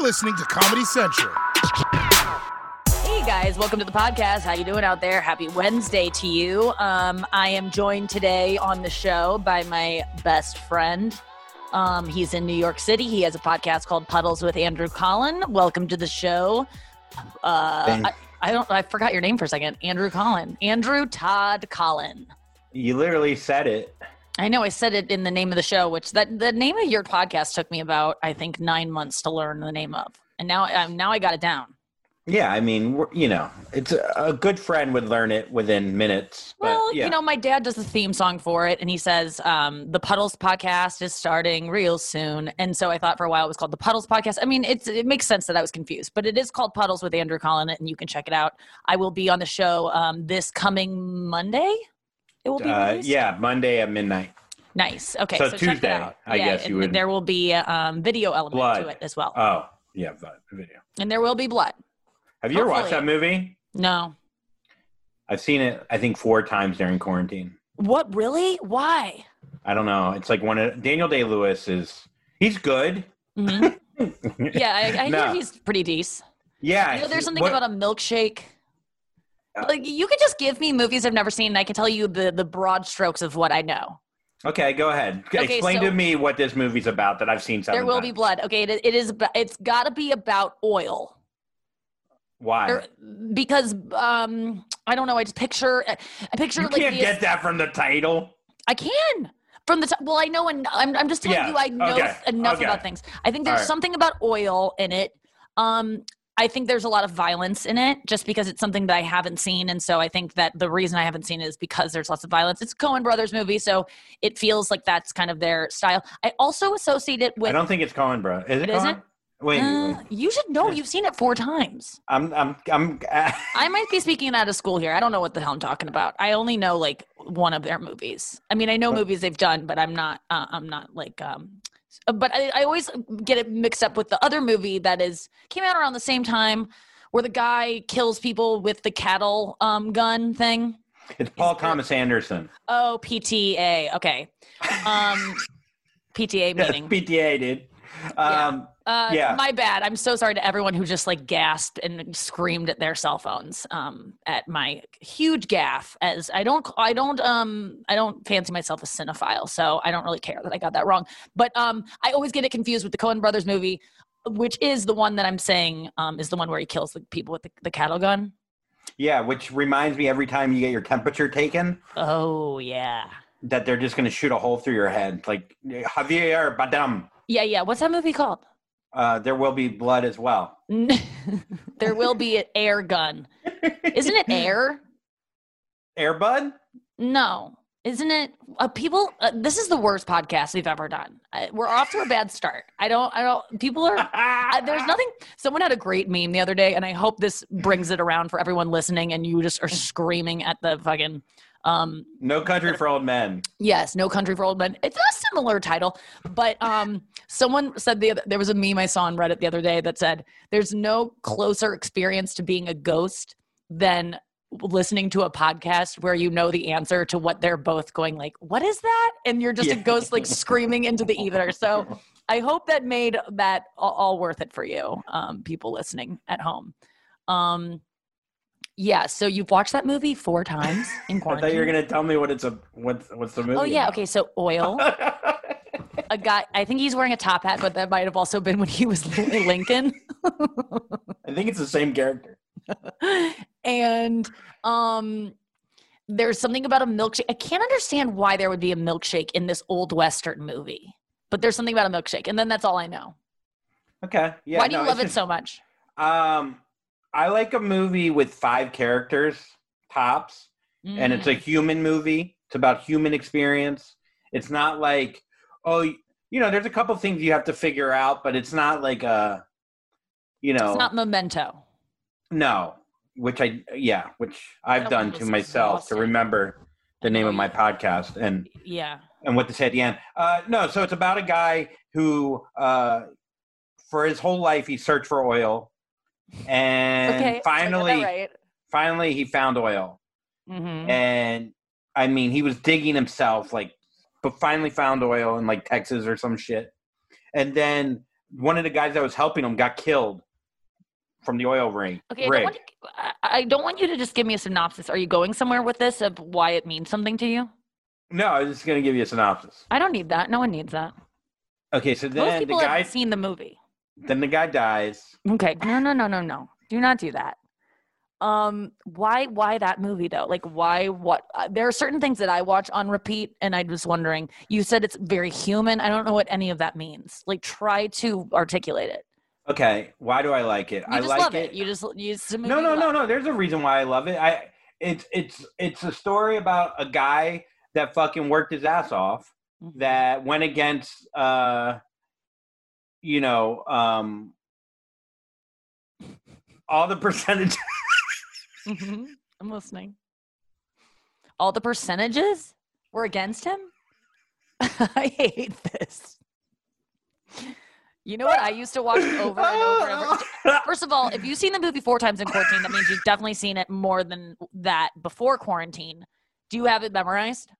You're listening to Comedy Central. Hey guys, welcome to the podcast. How you doing out there? Happy Wednesday to you. Um, I am joined today on the show by my best friend. Um, he's in New York City. He has a podcast called Puddles with Andrew Collin. Welcome to the show. Uh, I, I don't. I forgot your name for a second. Andrew Collin. Andrew Todd Collin. You literally said it. I know I said it in the name of the show, which that the name of your podcast took me about I think nine months to learn the name of, and now I now I got it down. Yeah, I mean, you know, it's a, a good friend would learn it within minutes. But Well, yeah. you know, my dad does the theme song for it, and he says um, the Puddles podcast is starting real soon. And so I thought for a while it was called the Puddles podcast. I mean, it's it makes sense that I was confused, but it is called Puddles with Andrew Collin, and you can check it out. I will be on the show um, this coming Monday. It will be uh, yeah, Monday at midnight. nice. Okay, So so, check Tuesday. I yeah, guess you would- There will be a um, video element Blood. to it as well, Oh, yeah, video. and there will be blood. Have you ever watched that movie? No, I've seen it. I think four times during quarantine. what really? Why? I don't know. It's like one of Daniel Day Lewis is. He's good. Mhm. Yeah, I, I No. hear he's pretty decent. Yeah. You know, there's something what- about a milkshake. Like you could just give me movies I've never seen, and I can tell you the the broad strokes of what I know. Okay, go ahead. Okay, Explain so- to me what this movie's about that I've seen seven there will be blood. Okay, it, it is. It's got to be about oil. Why? There- because um, I don't know. I just picture. I picture you like can't the- get that from the title. I can from the t- well. I know, and I'm I'm just telling Yeah, you I know okay, enough okay. about things. I think there's right. something about oil in it. Um, I think there's a lot of violence in it, just because it's something that I haven't seen, and so I think that the reason I haven't seen it is because there's lots of violence. It's a Coen Brothers movie, so it feels like that's kind of their style. I also associate it with. I don't think it's Cohen, bro. Is it? It isn't? Wait, Uh, wait. you should know. You've seen it four times. I'm, I'm, I'm. I might be speaking out of school here. I don't know what the hell I'm talking about. I only know like one of their movies. I mean, I know movies they've done, but I'm not. Uh, I'm not like. um But I, I always get it mixed up with the other movie that is came out around the same time, where the guy kills people with the cattle um gun thing. it's Paul there- Thomas Anderson. Oh, PTA. Okay. Um, PTA Yes, meeting. PTA, dude. Yeah. Uh, Yeah. My bad. I'm so sorry to everyone who just like gasped and screamed at their cell phones um, at my huge gaffe. As I don't, I don't, um, I don't fancy myself a cinephile, so I don't really care that I got that wrong. But um, I always get it confused with the Coen Brothers movie, which is the one that I'm saying um, is the one where he kills the people with the, the cattle gun. yeah, which reminds me every time you get your temperature taken, Oh yeah, that they're just going to shoot a hole through your head, like Javier Bardem. yeah, yeah. What's that movie called? Uh, there will be blood as well. there will be an air gun. Isn't it air? Airbud? No, isn't it? Uh, people, uh, this is the worst podcast we've ever done. I, we're off to a bad start. I don't. I don't. People are. I, there's nothing. Someone had a great meme the other day, and I hope this brings it around for everyone listening. And you just are screaming at the fucking. Um, No country for old men. yes, No Country for Old Men. It's a similar title, but um, someone said the other, there was a meme I saw on Reddit the other day that said, "There's no closer experience to being a ghost than." listening to a podcast where you know the answer to what they're both going like what is that and you're just a ghost like screaming into the ether so i hope that made that all, all worth it for you um, people listening at home um, yeah so you've watched that movie four times in I quarantine thought you were going to tell me what it's a what's what's the movie. oh yeah okay so oil a guy i think he's wearing a top hat but that might have also been when he was lincoln I think it's the same character. and um there's something about a milkshake i can't understand why there would be a milkshake in this old western movie but there's something about a milkshake and then that's all i know Okay. Yeah. why do you love it's it so much Um, I like a movie with five characters tops, and it's a Mm. human movie. It's about human experience. It's not like, oh, you know, there's a couple things you have to figure out, but it's not like a, you know, it's not memento no, which I, yeah, which I've done to myself to remember the name Oh, of my podcast and yeah and what to say at the end. Uh, no, so it's about a guy who, uh, for his whole life, he searched for oil, and okay I got that finally, right finally, he found oil. Mhm. And I mean, he was digging himself, like, but finally found oil in like Texas or some shit. And then one of the guys that was helping him got killed from the oil ring. Okay, I don't, want you, I- don't want you to just give me a synopsis. Are you going somewhere with this of why it means something to you? No, I was just gonna give you a synopsis. I don't need that. No one needs that. Okay, so Most then the people guy, have seen the movie. Then the guy dies. Okay. No, no, no, no, no. Do not do that. Um, why, why that movie though? Like, why? What? Uh, there are certain things that I watch on repeat, and I was wondering. You said it's very human. I don't know what any of that means. Like, try to articulate it. Okay, why do I like it? You I just like love it. it. You just, you just movie no, no, no, no. There's a reason why I love it. I it's it's it's a story about a guy that fucking worked his ass off Mhm. that went against uh you know um all the percentage Mhm. I'm listening. All the percentages were against him. I hate this. You know what? I used to watch it over and over and over. First of all, if you've seen the movie four times in quarantine, that means you've definitely seen it more than that before quarantine. Do you have it memorized?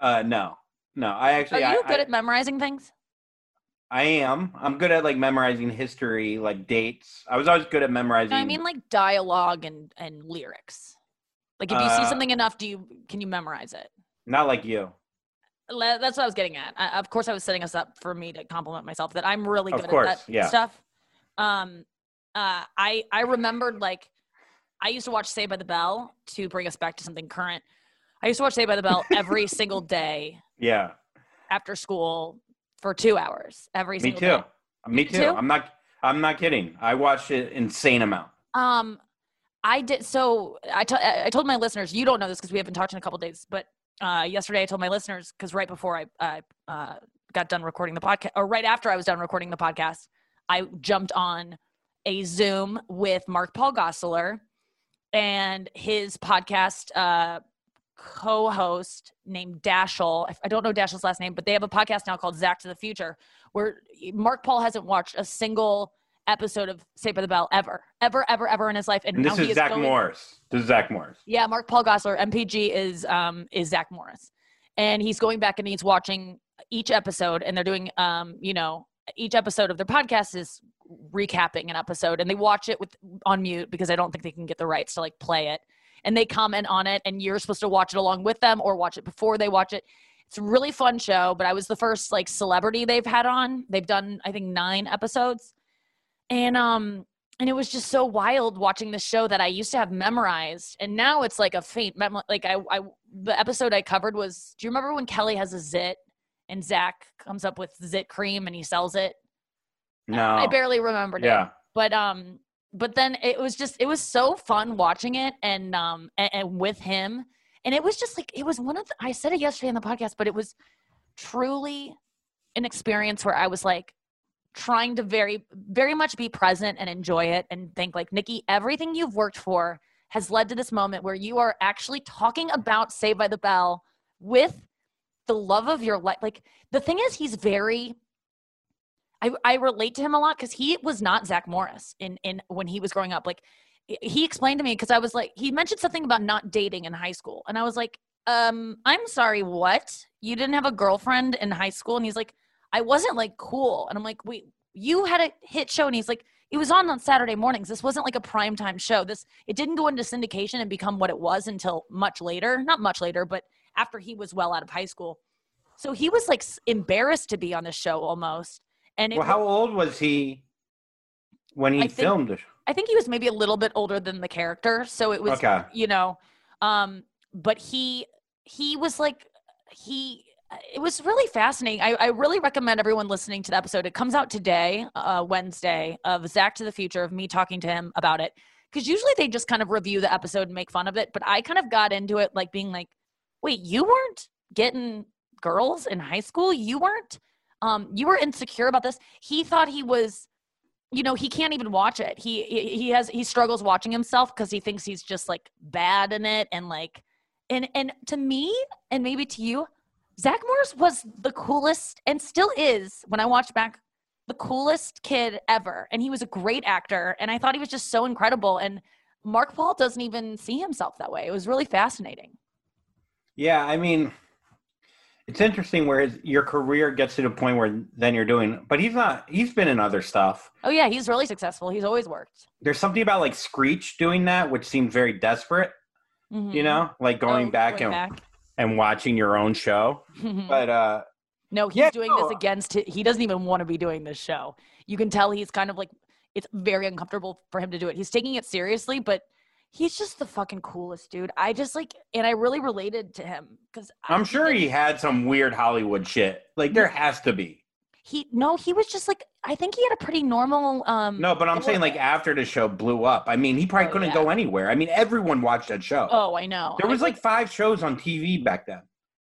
uh no. No, I actually. Are you I, good I, at memorizing things? I am. I'm good at like memorizing history, like dates. I was always good at memorizing No, I mean like dialogue and and lyrics. Like if you see Uh, something enough, do you can you memorize it? not like you. Le- That's what I was getting at. I, of course, I was setting us up for me to compliment myself that I'm really good course, at that yeah. stuff. Um, uh, I I remembered like I used to watch Saved by the Bell to bring us back to something current. I used to watch Saved by the Bell every single day Yeah. after school for two hours every Me single too. day. Me too. too? I'm not I'm not kidding. I watched it insane amount. Um, I did. So I to- I told my listeners, you don't know this because we haven't talked in a couple days, but uh, yesterday I told my listeners because right before I, I uh, got done recording the podcast, or right after I was done recording the podcast, I jumped on a Zoom with Mark Paul Gosselaar and his podcast uh, co-host named Dashel. I- don't know Dashel's last name, but they have a podcast now called Zack to the Future, where Mark Paul hasn't watched a single episode of Saved by the Bell ever, ever, ever, ever in his life. And now this he is Zack going- Morris. This is Zack Morris. Yeah, Mark Paul Gosselaar, MPG is um is Zack Morris, and he's going back and he's watching each episode, and they're doing um you know each episode of their podcast is recapping an episode, and they watch it with on mute because I don't think they can get the rights to like play it, and they comment on it, and you're supposed to watch it along with them or watch it before they watch it. It's a really fun show, but I was the first like celebrity they've had on. They've done I think nine episodes, and um and it was just so wild watching the show that I used to have memorized, and now it's like a faint mem. Like I, I, the episode I covered was. Do you remember when Kelly has a zit, and Zack comes up with zit cream and he sells it? No. I barely remembered it, yeah. but um, but then it was just it was so fun watching it, and um, and, and with him, and it was just like it was one of the, I said it yesterday in the podcast, but it was truly an experience where I was like trying to very very much be present and enjoy it and think like Nikki everything you've worked for has led to this moment where you are actually talking about Saved by the Bell with the love of your life like the thing is he's very I, I relate to him a lot because he was not Zack Morris in in when he was growing up. Like he explained to me because I was like he mentioned something about not dating in high school, and I was like, um, I'm sorry, what? You didn't have a girlfriend in high school? And he's like, I wasn't like cool, and I'm like, wait, you had a hit show, and he's like, it was on on Saturday mornings. This wasn't like a primetime show. This it didn't go into syndication and become what it was until much later, not much later, but after he was well out of high school. So he was like embarrassed to be on the show almost. And Well, how old was he when he I think- filmed it? I think he was maybe a little bit older than the character, so it was Okay. you know, um, but he he was like he. It was really fascinating. I, I really recommend everyone listening to the episode. It comes out today, uh, Wednesday, of Zack to the Future, of me talking to him about it. Because usually they just kind of review the episode and make fun of it, but I kind of got into it like being like, "Wait, you weren't getting girls in high school? You weren't? Um, you were insecure about this?" He thought he was you know he can't even watch it. He he, has he struggles watching himself because he thinks he's just like bad in it and like and and to me and maybe to you zack morris was the coolest and still is when i watch back the coolest kid ever. And he was a great actor and i thought he was just so incredible. And mark paul doesn't even see himself that way. It was really fascinating. Yeah, I mean, It's interesting where his, your career gets to the point where then you're doing, but he's not. He's been in other stuff. Oh yeah, he's really successful. He's always worked. There's something about like Screech doing that, which seems very desperate. Mhm. You know, like going Oh, back going and back. and watching your own show. But uh, no, he's Yeah, doing no. this against. He doesn't even want to be doing this show. You can tell he's kind of like it's very uncomfortable for him to do it. He's taking it seriously, but he's just the fucking coolest dude. I just like, and I really related to him because I'm sure he had some weird Hollywood shit. Like there has to be. he no, he was just like I think he had a pretty normal. um No, but I'm saying like after the show blew up. I mean, he probably Oh, couldn't yeah. go anywhere. I mean, everyone watched that show. Oh, I know. there was would- like five shows on TV back then.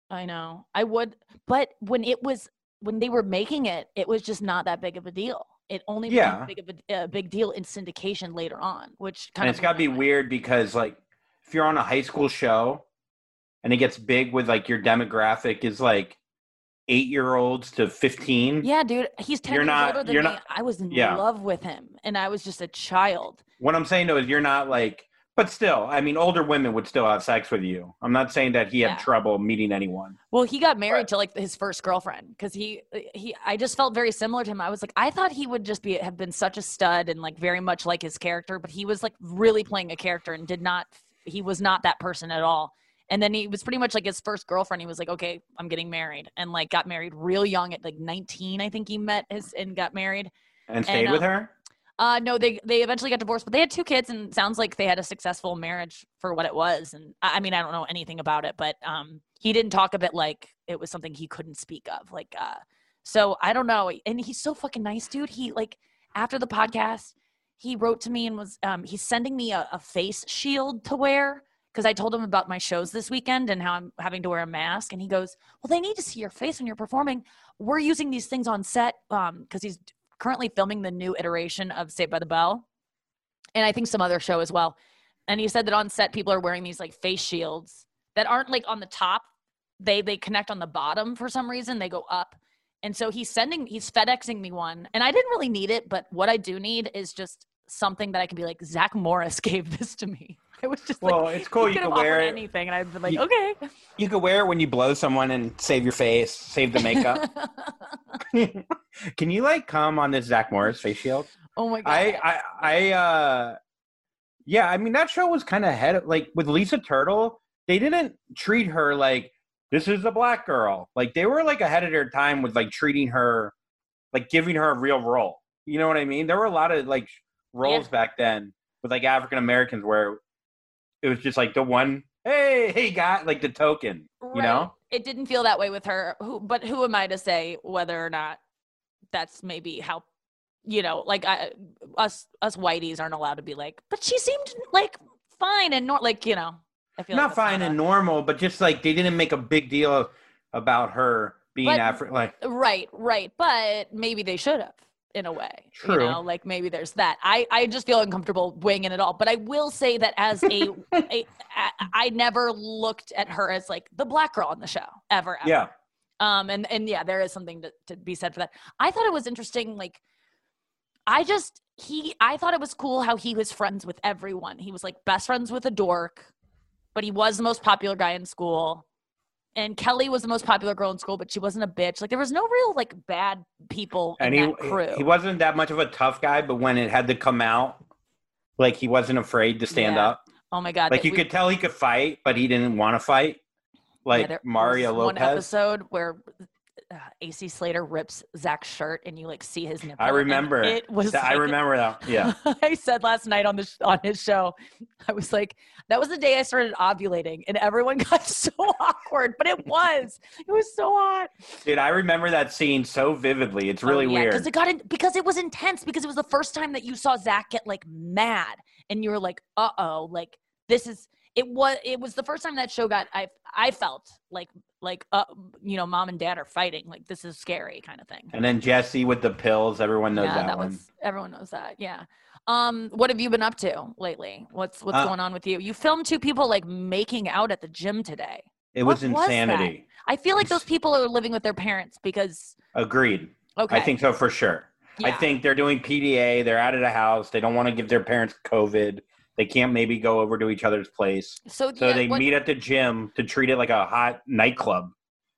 I know. I would, but when it was when they were making it, it was just not that big of a deal. It only Yeah. big of a, a big deal in syndication later on, which kind and of it's got to be weird because like if you're on a high school show and it gets big with like your demographic is like eight year olds to 15 Yeah, dude, he's 10 You're years not- older than me. not- I was in Yeah. love with him, and I was just a child. what i'm saying though is you're not like but still i mean older women would still have sex with you i'm not saying that he had Yeah. trouble meeting anyone Well, he got married Right. to like his first girlfriend because he he. I just felt very similar to him. I was like, I thought he would just be have been such a stud and like very much like his character, but he was like really playing a character and did not. He was not that person at all. And then he was pretty much like his first girlfriend. He was like, okay, I'm getting married, and like got married real young at like 19, I think he met his and got married. and stayed with um, her Uh, no, they they eventually got divorced, but they had two kids, and sounds like they had a successful marriage for what it was. And I mean, I don't know anything about it, but um, he didn't talk of it like it was something he couldn't speak of. Like, uh, so I don't know. And he's so fucking nice, dude. He like after the podcast, he wrote to me and was um, he's sending me a, a face shield to wear because I told him about my shows this weekend and how I'm having to wear a mask, and he goes, "Well, they need to see your face when you're performing. We're using these things on set um, because he's currently filming the new iteration of Saved by the Bell, and I think some other show as well. And he said that on set, people are wearing these like face shields that aren't like on the top; they they connect on the bottom for some reason. They go up, and so he's sending he's FedExing me one, and I didn't really need it, but what I do need is just something that I can be like Zack Morris gave this to me. I was just well like, it's cool you could can wear it anything, and I'd be like, You- okay. you could wear it when you blow someone and save your face save the makeup can you like come on this zack morris face shield oh my god! I, I, I, uh, yeah, I mean, that show was kind of ahead of, like, with Lisa Turtle, they didn't treat her like this is a black girl. Like, they were, like, ahead of their time with, like, treating her, like, giving her a real role. You know what I mean? There were a lot of, like, roles back then with, like, African Americans where it was just, like, the one, hey, hey, got, like, the token, you know? it didn't feel that way with her who but who am i to say whether or not that's maybe how you know like I, us us whiteys aren't allowed to be like but she seemed like fine and not like you know i feel Not that's fine a- and normal, but just, like, they didn't make a big deal about her being But- African. Like, right right but maybe they should have in a way True. you know like maybe there's that i i just feel uncomfortable winging it all but i will say that as a, a, a i never looked at her as like the black girl on the show ever, ever. yeah. um and and yeah there is something to, to be said for that i thought it was interesting like i just he i thought it was cool how he was friends with everyone he was like best friends with a dork but he was the most popular guy in school and kelly was the most popular girl in school but she wasn't a bitch like there was no real like bad people and in he that crew he wasn't that much of a tough guy, but when it had to come out, like he wasn't afraid to stand Yeah. up. oh my god Like you we- could tell he could fight, but he didn't want to fight. yeah, Like was Mario one Lopez. episode where uh, AC Slater rips Zack's shirt and you like see his nipple. I remember. it was. I like- remember that. Yeah. I said last night on the sh- on his show, I was like, that was the day I started ovulating, and everyone got so awkward, but it was, it was so hot. Dude, I remember that scene so vividly. It's really because weird. Because it got in, because it was intense because it was the first time that you saw Zack get like mad, and you were like, uh oh, like this is. It was it was the first time that show got I I felt like like uh you know mom and dad are fighting like this is scary kind of thing. and then Jesse with the pills. Everyone knows yeah, that, one. was everyone knows that. Yeah. Um, what have you been up to lately? What's what's Uh, going on with you? You filmed two people like making out at the gym today. It what was was that? insanity. I feel like those people are living with their parents because Agreed. okay, I think so for sure. I think they're doing PDA. They're out of the house. They don't want to give their parents COVID. They can't maybe go over to each other's place. so. So yeah, they what- meet at the gym to treat it like a hot nightclub.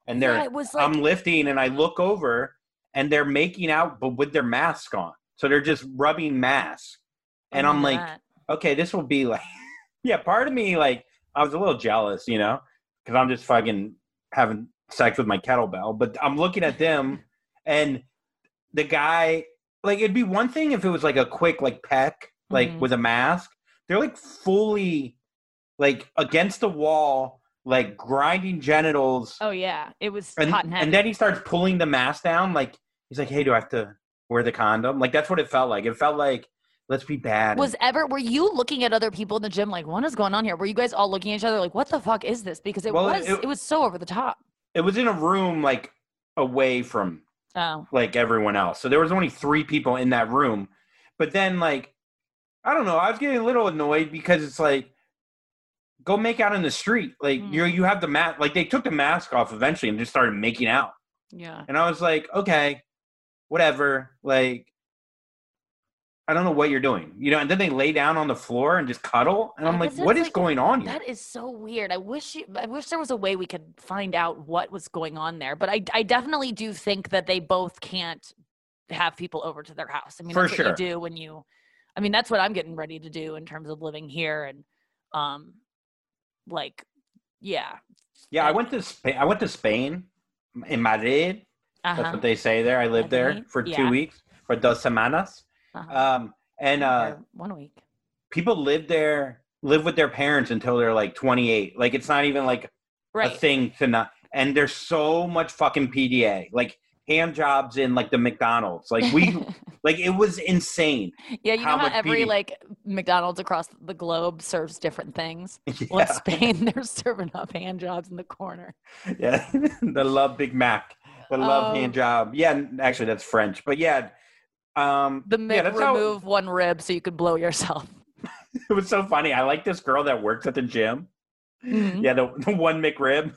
and they're Yeah, like I'm lifting and I look over and they're making out but with their mask on. So they're just rubbing masks. And I I'm like, that. okay, this will be like yeah, part of me like I was a little jealous, you know, because I'm just fucking having sex with my kettlebell. But I'm looking at them and the guy like it'd be one thing if it was like a quick like peck, like Mhm. with a mask. They're like fully like against the wall, like grinding genitals oh yeah, it was and, hot and heavy. and then he starts pulling the mask down like he's like hey do i have to wear the condom like that's what it felt like it felt like let's be bad was ever were you looking at other people in the gym like what is going on here? Were you guys all looking at each other like what the fuck is this? Because it Well, was it- it, was so over the top. it was in a room like away from Oh. like everyone else so there was only three people in that room but then like i don't know i was getting a little annoyed because it's like go make out in the street like Mm. you you have the mask like they took the mask off eventually and just started making out Yeah. and i was like okay whatever like I don't know what you're doing, you know. And then they lay down on the floor and just cuddle, and I'm like, what is like- going on here? That is so weird. I wish you, I wish there was a way we could find out what was going on there. But I, I definitely do think that they both can't have people over to their house. I mean, For that's what sure. you do when you. I mean, that's what I'm getting ready to do in terms of living here and, um, like, yeah. yeah, I went to Spain. I went to Spain in Madrid. That's Uh-huh. what they say there. I lived there Madrid, for two weeks, for dos semanas. uh-huh. Um, and uh, one week. people live there, live with their parents until they're like 28. Like it's not even like a thing to not. And there's so much fucking PDA, like hand jobs in like the McDonald's. Like we, like it was insane. yeah, you how know how every PD like McDonald's across the globe serves different things. Well, in Spain, they're serving up hand jobs in the corner. yeah. the love Big Mac, the love Oh. hand job. Yeah, actually that's French, but yeah. Um, The yeah, Mick that's how remove one rib so you could blow yourself. it was so funny. I like this girl that works at the gym. Mhm. Yeah, the, the one McRib.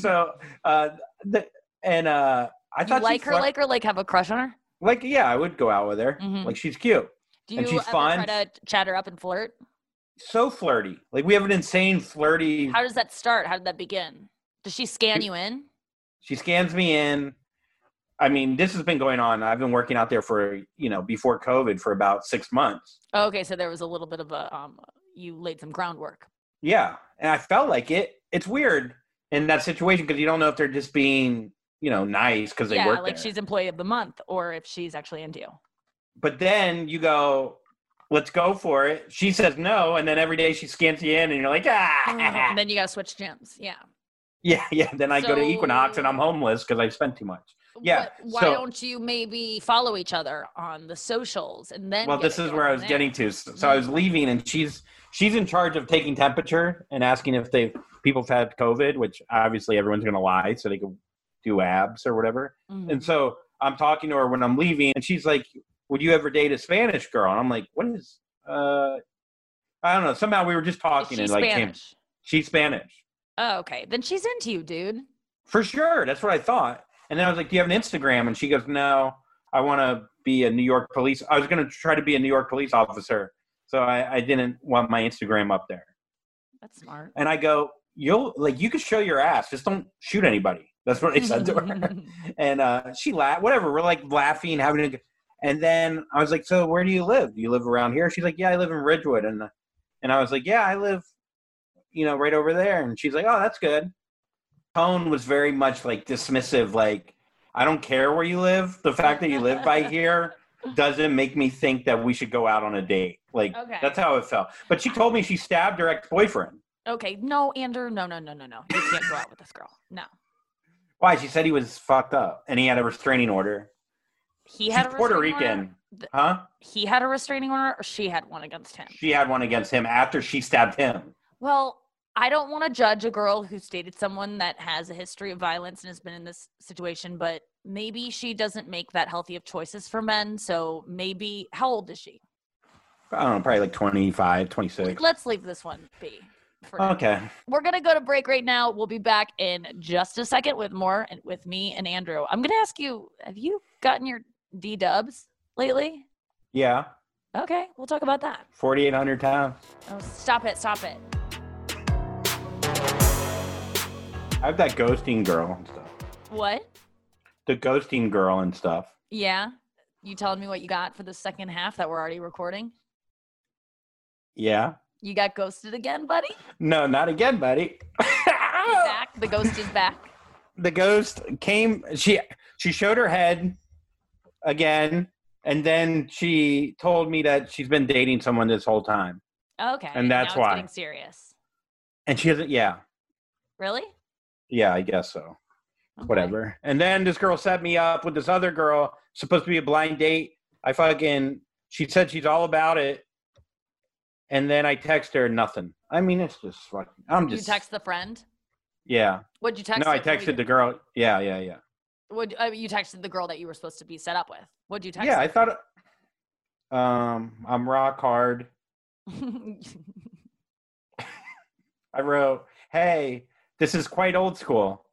so, uh, the, and uh, I you thought like her, flirt- like her, like have a crush on her? like yeah, I would go out with her. Mhm. Like she's cute, Do And you she's ever fun. try to chat her up and flirt? so flirty. Like we have an insane flirty. How does that start? How did that begin? Does she scan you in? she scans me in. I mean, this has been going on. I've been working out there for you know before COVID for about six months. Oh, okay, so there was a little bit of a um, you laid some groundwork. Yeah, and I felt like it. It's weird in that situation because you don't know if they're just being you know nice because they yeah, work like there. she's employee of the month, or if she's actually into you. But then you go, let's go for it. She says no, and then every day she scans you in, and you're like, ah, and then you gotta switch gyms. Yeah. yeah, yeah. Then I go to Equinox, and I'm homeless because I spent too much. Yeah, why so- don't you maybe follow each other on the socials and then? Well, this is where I was there? getting to. So, so I was leaving, and she's she's in charge of taking temperature and asking if they people have had COVID, which obviously everyone's going to lie so they can do abs or whatever. Mhm. And so I'm talking to her when I'm leaving, and she's like, "Would you ever date a Spanish girl?" And I'm like, "What is?" Uh, I don't know. Somehow we were just talking, and like, came, she's Spanish Oh, okay. Then she's into you, dude. for sure. That's what I thought. And then I was like, "Do you have an Instagram?" And she goes, "No, I want to be a New York police. I was going to try to be a New York police officer, so I, I didn't want my Instagram up there." That's smart. And I go, "You'll like you can show your ass, just don't shoot anybody." That's what I said to her. and uh, she laughed. Whatever. We're like laughing, having a. good- And then I was like, "So where do you live? Do you live around here?" She's like, "Yeah, I live in Ridgewood." And and I was like, "Yeah, I live, you know, right over there." And she's like, "Oh, that's good." Tone was very much like dismissive. Like, I don't care where you live. The fact that you live by here doesn't make me think that we should go out on a date. Like, Okay. that's how it felt. But she told me she stabbed her ex boyfriend. Okay. No, Andrew. No, no, no, no, no. You can't go out with this girl. No. Why? She said he was fucked up and he had a restraining order. He She's had a Puerto restraining order? Rican. Huh? He had a restraining order, or she had one against him. She had one against him after she stabbed him. Well, I don't want to judge a girl who's dated someone that has a history of violence and has been in this situation, but maybe she doesn't make that healthy of choices for men. So maybe, how old is she? I don't know, probably like 25, 26. Let's leave this one be. Now. Okay. We're going to go to break right now. We'll be back in just a second with more and with me and Andrew. I'm going to ask you have you gotten your D dubs lately? Yeah. Okay, we'll talk about that. 4,800 times. Oh, stop it, stop it. I have that ghosting girl and stuff. What? The ghosting girl and stuff. Yeah. You telling me what you got for the second half that we're already recording? Yeah. You got ghosted again, buddy? No, not again, buddy. Back. The ghost is back. the ghost came. She she showed her head again, and then she told me that she's been dating someone this whole time, Okay. And that's now why. Getting serious. and she hasn't. Yeah, Really? yeah, I guess so. Okay. Whatever. And then this girl set me up with this other girl, supposed to be a blind date. I fucking. She said she's all about it, and then I text her nothing. I mean, it's just fucking. I'm just. You text the friend? Yeah. What'd you text? No, I texted the girl. Yeah, yeah, yeah. Would uh, you texted the girl that you were supposed to be set up with? What'd you text? Yeah, I thought. Um, I'm rock hard. I wrote, "Hey, this is quite old school.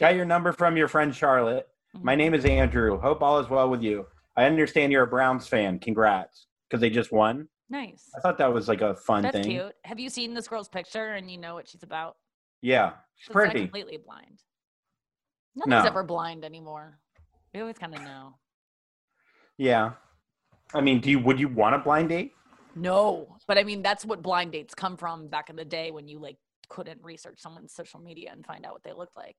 Got your number from your friend Charlotte. My name is Andrew. Hope all is well with you. I understand you're a Browns fan. Congrats, because they just won. Nice. I thought that was like a fun That's thing. cute. Have you seen this girl's picture and you know what she's about? Yeah, she's pretty. completely blind. Nothing's No. ever blind anymore. We always kind of know. Yeah. I mean, do you would you want a blind date? No, but I mean that's what blind dates come from back in the day when you like couldn't research someone's social media and find out what they looked like.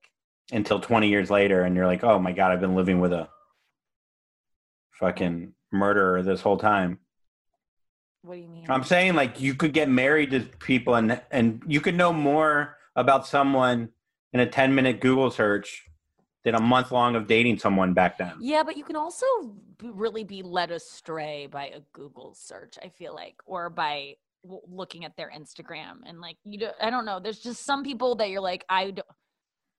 Until 20 years later, and you're like, oh my god, I've been living with a fucking murderer this whole time. What do you mean? I'm saying like you could get married to people and and you could know more about someone in a 10 minute Google search than a month long of dating someone back then. Yeah, but you can also really be led astray by a Google search. I feel like, or by looking at their Instagram and like you. Do, I don't know. There's just some people that you're like, I. d-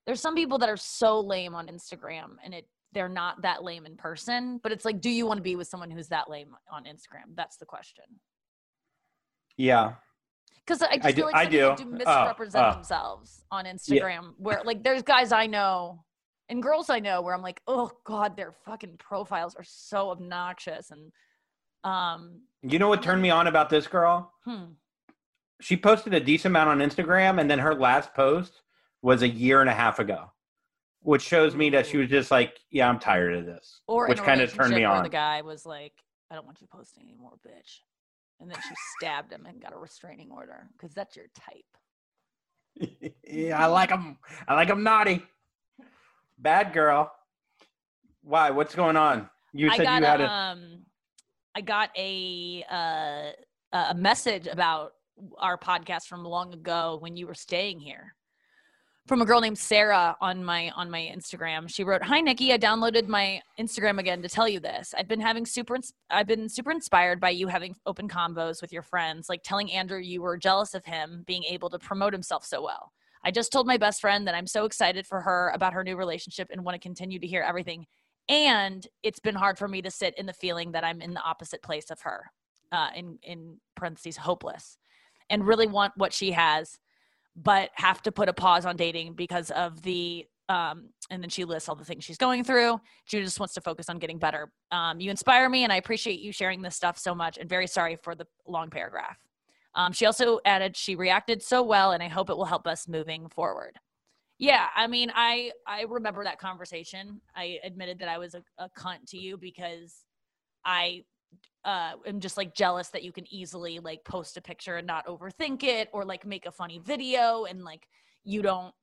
There's some people that are so lame on Instagram, and it they're not that lame in person. But it's like, do you want to be with someone who's that lame on Instagram? That's the question. Yeah. Because I just I feel do- like I people do. do Oh, misrepresent oh. themselves on Instagram. Where like there's guys I know and girls I know where I'm like, oh god, their fucking profiles are so obnoxious and um You know what turned me on about this girl? hmm. She posted a decent amount on Instagram and then her last post was a year and a half ago. Which shows me that she was just like, yeah, I'm tired of this. Or which kind of turned me on. The guy was like, I don't want you posting anymore, bitch. And then she stabbed him and got a restraining order because that's your type. yeah, I like them. I like them naughty. Bad girl. Why? What's going on? You said you had a, a. um, I got a uh, a message about our podcast from long ago when you were staying here from a girl named Sarah on my on my Instagram. She wrote, "Hi Nikki, I downloaded my Instagram again to tell you this. I've been having super I've been super inspired by you having open convos with your friends, like telling Andrew you were jealous of him being able to promote himself so well. I just told my best friend that I'm so excited for her about her new relationship and want to continue to hear everything. And it's been hard for me to sit in the feeling that I'm in the opposite place of her, uh, in in parentheses, hopeless, and really want what she has, but have to put a pause on dating because of the. Um, and then she lists all the things she's going through. She just wants to focus on getting better. Um, you inspire me, and I appreciate you sharing this stuff so much. And very sorry for the long paragraph. Um, she also added, she reacted so well, and I hope it will help us moving forward. Yeah, I mean, I I remember that conversation. I admitted that I was a, a cunt to you because I uh, am just like jealous that you can easily like post a picture and not overthink it, or like make a funny video and like you don't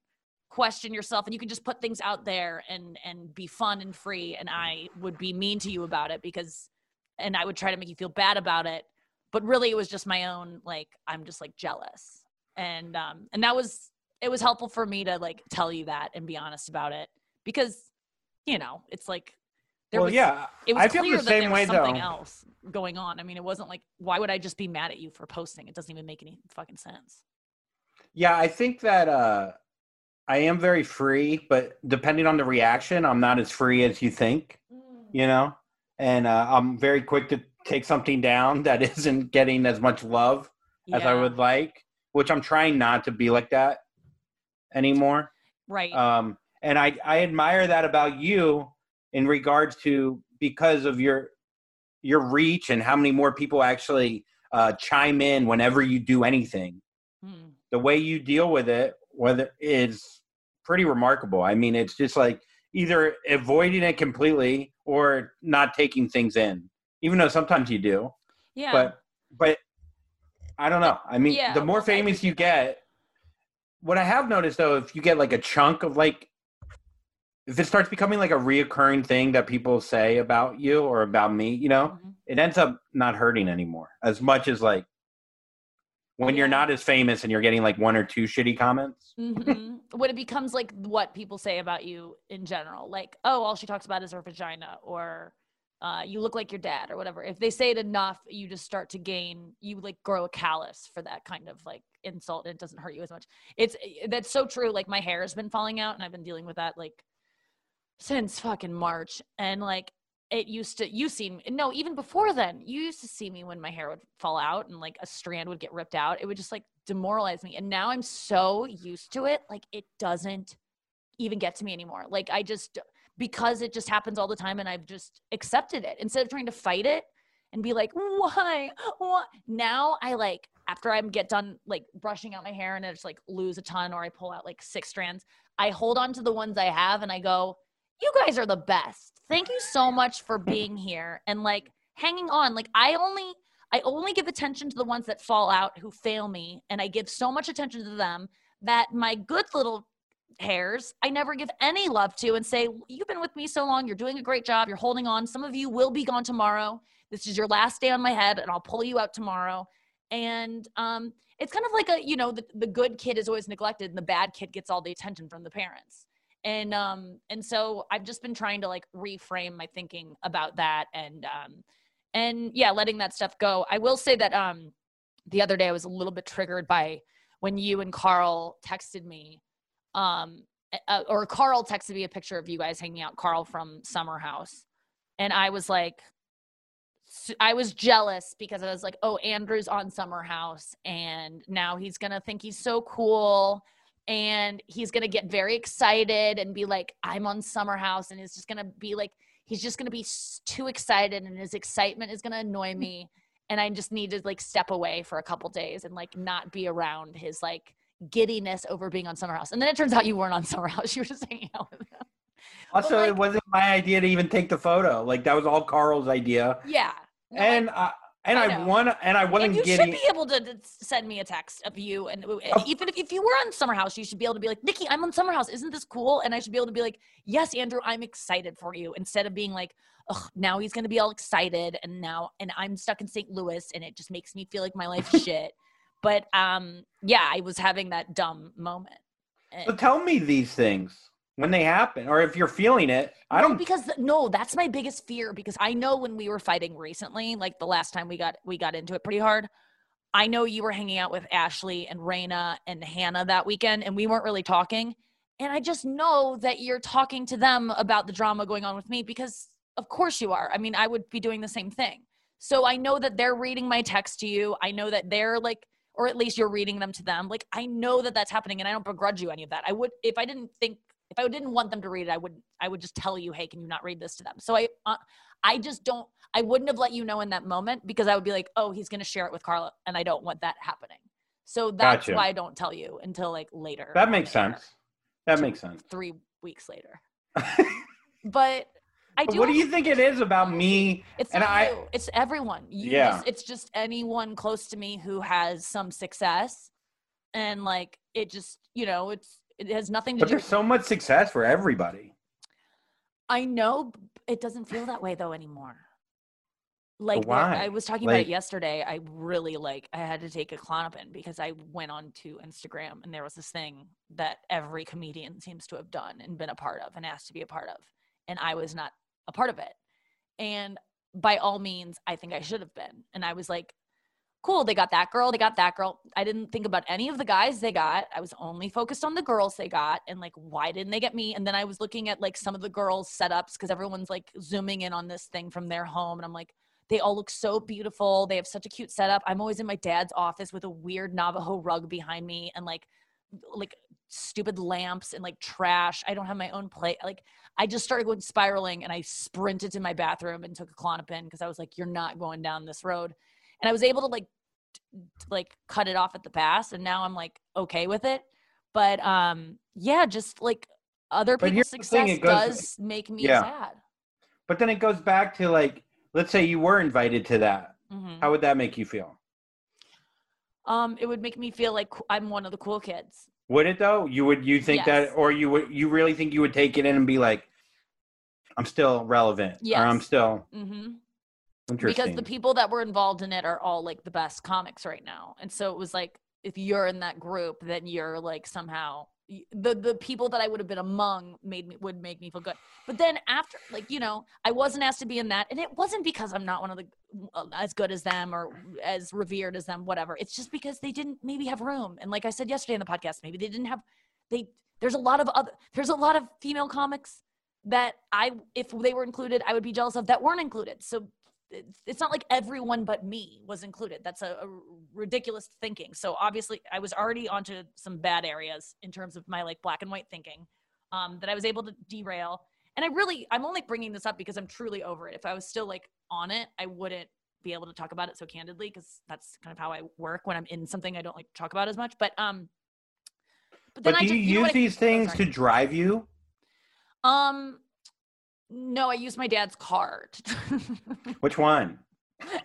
question yourself and you can just put things out there and and be fun and free. And I would be mean to you about it because, and I would try to make you feel bad about it but really it was just my own like i'm just like jealous and um and that was it was helpful for me to like tell you that and be honest about it because you know it's like there well, was yeah. it was I feel the same was way, something though. else going on i mean it wasn't like why would i just be mad at you for posting it doesn't even make any fucking sense Yeah, I think that uh, I am very free, but depending on the reaction, I'm not as free as you think. You know, and uh, I'm very quick to take something down that isn't getting as much love as I would like, which I'm trying not to be like that anymore. right Um, and I, I admire that about you in regards to because of your your reach and how many more people actually uh, chime in whenever you do anything. Hmm. The way you deal with it whether is pretty remarkable. I mean, it's just like either avoiding it completely or not taking things in, even though sometimes you do. Yeah. But but I don't know. I mean, Yeah, the more famous you get, what I have noticed though, if you get like a chunk of like, if it starts becoming like a reoccurring thing that people say about you or about me, you know, Mhm. it ends up not hurting anymore as much as like when you're not as famous and you're getting like one or two shitty comments. Mhm. when it becomes like what people say about you in general, like, oh, all she talks about is her vagina, or uh, you look like your dad, or whatever. If they say it enough, you just start to gain, you like grow a callus for that kind of like insult, and it doesn't hurt you as much. It's that's so true. Like my hair has been falling out, and I've been dealing with that like since fucking March, and like it used to you see me no even before then you used to see me when my hair would fall out and like a strand would get ripped out. It would just like demoralize me and now i'm so used to it like it doesn't even get to me anymore. Like i just because it just happens all the time and i've just accepted it. Instead of trying to fight it and be like why? What now i like after i get done like brushing out my hair and i just like lose a ton or i pull out like six strands i hold on to the ones i have and i go you guys are the best. Thank you so much for being here and like hanging on. Like I only I only give attention to the ones that fall out who fail me and I give so much attention to them that my good little hairs I never give any love to and say you've been with me so long, you're doing a great job, you're holding on. Some of you will be gone tomorrow. This is your last day on my head and I'll pull you out tomorrow. And um it's kind of like a, you know, the, the good kid is always neglected and the bad kid gets all the attention from the parents and um and so i've just been trying to like reframe my thinking about that and um and yeah letting that stuff go. I will say that um the other day i was a little bit triggered by when you and carl texted me um uh, or carl texted me a picture of you guys hanging out carl from summer house. And i was like I was jealous because I was like, oh, Andrew's on Summer House and now he's going to think he's so cool and he's going to get very excited and be like i'm on summer house and he's just going to be like he's just going to be too excited and his excitement is going to annoy me and i just need to like step away for a couple days and like not be around his like giddiness over being on summer house and then it turns out you weren't on summer house you were just hanging out with him Also, like- it wasn't my idea to even take the photo. Like that was all Carl's idea. yeah No, and I, and I I, won and I wasn't and you getting should be able to, to send me a text of you and even if, if you were on summer house you should be able to be like nikki i'm on summer house. Isn't this cool? And i should be able to be like yes andrew i'm excited for you instead of being like Ugh, now he's gonna be all excited and now and i'm stuck in st louis and it just makes me feel like my life shit. But um yeah i was having that dumb moment. So tell me these things when they happen, or if you're feeling it. I don't. because no, that's my biggest fear because I know when we were fighting recently, like the last time we got we got into it pretty hard. I know you were hanging out with Ashley and Raina and Hannah that weekend, and we weren't really talking. And I just know that you're talking to them about the drama going on with me because, of course, you are. I mean, I would be doing the same thing. So I know that they're reading my text to you. I know that they're like, or at least you're reading them to them. Like, I know that that's happening, and I don't begrudge you any of that. I would, if I didn't think if I didn't want them to read it, I would I would just tell you, hey, can you not read this to them? So I uh, I just don't I wouldn't have let you know in that moment because I would be like, oh, he's gonna share it with Carla, and I don't want that happening. So that's Gotcha. why I don't tell you until like later. that makes air, sense. That makes sense. Three weeks later, but I do. what do you think it is about me? It's and I- you. It's everyone. You Yeah. just, it's just anyone close to me who has some success, and like it just you know it's it has nothing to But do. there's so much success for everybody. I know it doesn't feel that way though anymore. Like why? I was talking about it yesterday. I really like I had to take a Klonopin because I went on to Instagram and there was this thing that every comedian seems to have done and been a part of and asked to be a part of. And I was not a part of it. And by all means, I think I should have been. And I was like, cool, they got that girl, they got that girl. I didn't think about any of the guys they got. I was only focused on the girls they got and like, why didn't they get me? And then I was looking at like some of the girls' setups because everyone's like zooming in on this thing from their home. And I'm like, they all look so beautiful. They have such a cute setup. I'm always in my dad's office with a weird Navajo rug behind me and like, like stupid lamps and like trash. I don't have my own plate. Like I just started going spiraling and I sprinted to my bathroom and took a Klonopin because I was like, you're not going down this road. And I was able to like, like cut it off at the pass. And now I'm like okay with it. but um yeah just like other But people's thing, success goes- does make me Yeah. sad But then it goes back to like, let's say you were invited to that. Mhm. How would that make you feel? um it would make me feel like i'm one of the cool kids Would it though? You would you think Yes. that, or you would you really think you would take it in and be like, I'm still relevant, or I'm Yes. still hmm interesting. Because the people that were involved in it are all like the best comics right now. And so it was like if you're in that group then you're like somehow the the people that i would have been among made me would make me feel good. But then after like you know i wasn't asked to be in that. And it wasn't because i'm not one of the uh, as good as them or as revered as them whatever. It's just because they didn't maybe have room. And like i said yesterday in the podcast maybe they didn't have they there's a lot of other there's a lot of female comics that i if they were included i would be jealous of that weren't included. So it's, not like everyone but me was included. That's a, a ridiculous thinking. So obviously, I was already onto some bad areas in terms of my like black and white thinking um, that I was able to derail. And I really, I'm only bringing this up because I'm truly over it. If I was still like on it, I wouldn't be able to talk about it so candidly because that's kind of how I work when I'm in something I don't like to talk about as much. But um, but then but I do just, you you use I- these oh, things sorry. to drive you? Um, no, I use my dad's card. Which one?